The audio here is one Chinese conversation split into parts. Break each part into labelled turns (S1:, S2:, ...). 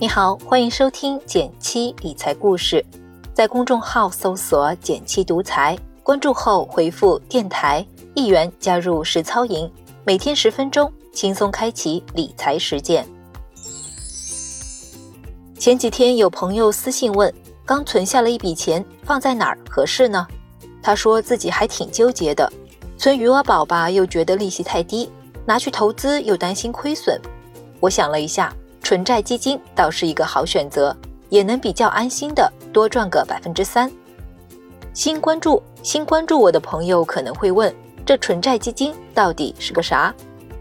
S1: 你好，欢迎收听减七理财故事，在公众号搜索“减七独裁，关注后回复“电台”一元加入实操营，每天十分钟，轻松开启理财实践。前几天有朋友私信问，刚存下了一笔钱，放在哪儿合适呢？他说自己还挺纠结的，存余额宝吧，又觉得利息太低；拿去投资又担心亏损。我想了一下。纯债基金倒是一个好选择，也能比较安心的多赚个百分之三。新关注新关注我的朋友可能会问，这纯债基金到底是个啥？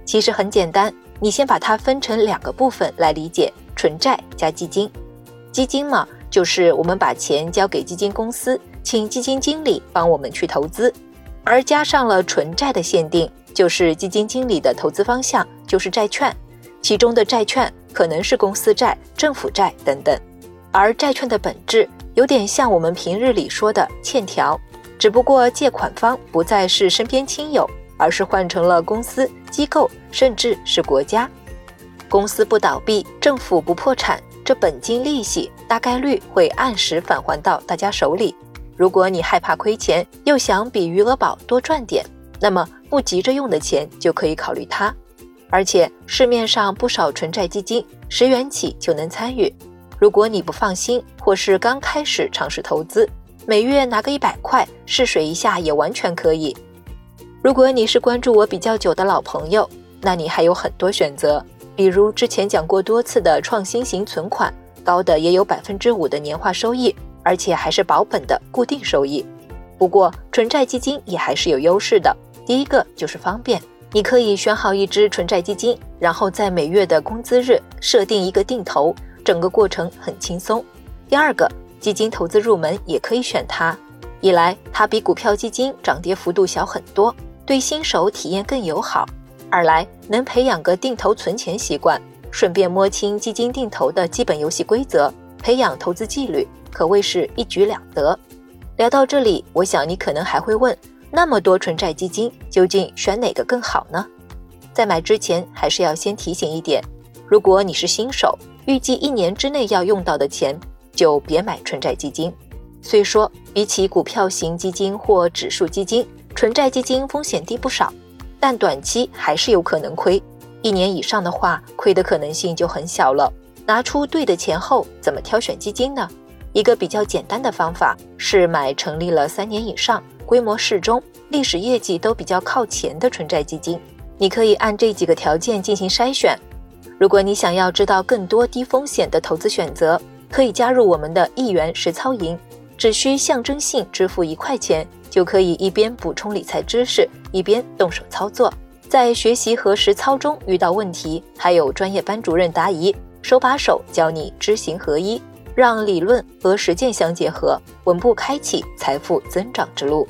S1: 其实很简单，你先把它分成两个部分来理解：纯债加基金。基金嘛，就是我们把钱交给基金公司，请基金经理帮我们去投资；而加上了纯债的限定，就是基金经理的投资方向就是债券，其中的债券。可能是公司债、政府债等等，而债券的本质有点像我们平日里说的欠条，只不过借款方不再是身边亲友，而是换成了公司、机构，甚至是国家。公司不倒闭，政府不破产，这本金利息大概率会按时返还到大家手里。如果你害怕亏钱，又想比余额宝多赚点，那么不急着用的钱就可以考虑它。而且市面上不少纯债基金，十元起就能参与。如果你不放心，或是刚开始尝试投资，每月拿个一百块试水一下也完全可以。如果你是关注我比较久的老朋友，那你还有很多选择，比如之前讲过多次的创新型存款，高的也有百分之五的年化收益，而且还是保本的固定收益。不过纯债基金也还是有优势的，第一个就是方便。你可以选好一只纯债基金，然后在每月的工资日设定一个定投，整个过程很轻松。第二个，基金投资入门也可以选它，一来它比股票基金涨跌幅度小很多，对新手体验更友好；二来能培养个定投存钱习惯，顺便摸清基金定投的基本游戏规则，培养投资纪律，可谓是一举两得。聊到这里，我想你可能还会问。那么多纯债基金，究竟选哪个更好呢？在买之前，还是要先提醒一点：如果你是新手，预计一年之内要用到的钱，就别买纯债基金。虽说比起股票型基金或指数基金，纯债基金风险低不少，但短期还是有可能亏。一年以上的话，亏的可能性就很小了。拿出对的钱后，怎么挑选基金呢？一个比较简单的方法是买成立了三年以上。规模适中、历史业绩都比较靠前的纯债基金，你可以按这几个条件进行筛选。如果你想要知道更多低风险的投资选择，可以加入我们的一元实操营，只需象征性支付一块钱，就可以一边补充理财知识，一边动手操作。在学习和实操中遇到问题，还有专业班主任答疑，手把手教你知行合一。让理论和实践相结合，稳步开启财富增长之路。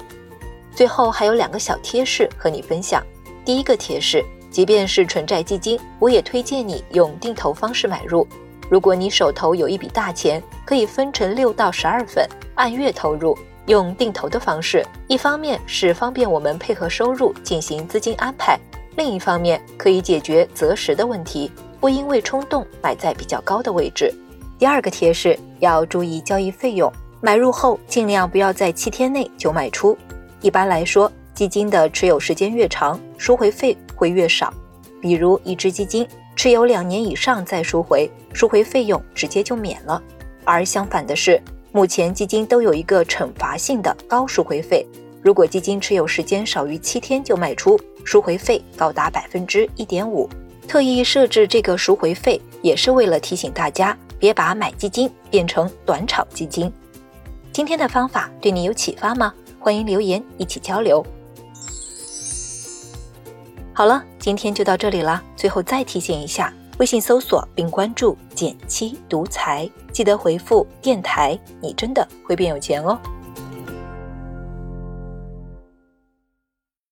S1: 最后还有两个小贴士和你分享。第一个贴士，即便是纯债基金，我也推荐你用定投方式买入。如果你手头有一笔大钱，可以分成六到十二份，按月投入，用定投的方式，一方面是方便我们配合收入进行资金安排，另一方面可以解决择时的问题，不因为冲动买在比较高的位置。第二个贴士要注意交易费用，买入后尽量不要在七天内就卖出。一般来说，基金的持有时间越长，赎回费会越少。比如一只基金持有两年以上再赎回，赎回费用直接就免了。而相反的是，目前基金都有一个惩罚性的高赎回费，如果基金持有时间少于七天就卖出，赎回费高达百分之一点五。特意设置这个赎回费，也是为了提醒大家。别把买基金变成短炒基金。今天的方法对你有启发吗？欢迎留言一起交流。好了，今天就到这里了。最后再提醒一下，微信搜索并关注“减七独裁，记得回复“电台”，你真的会变有钱哦。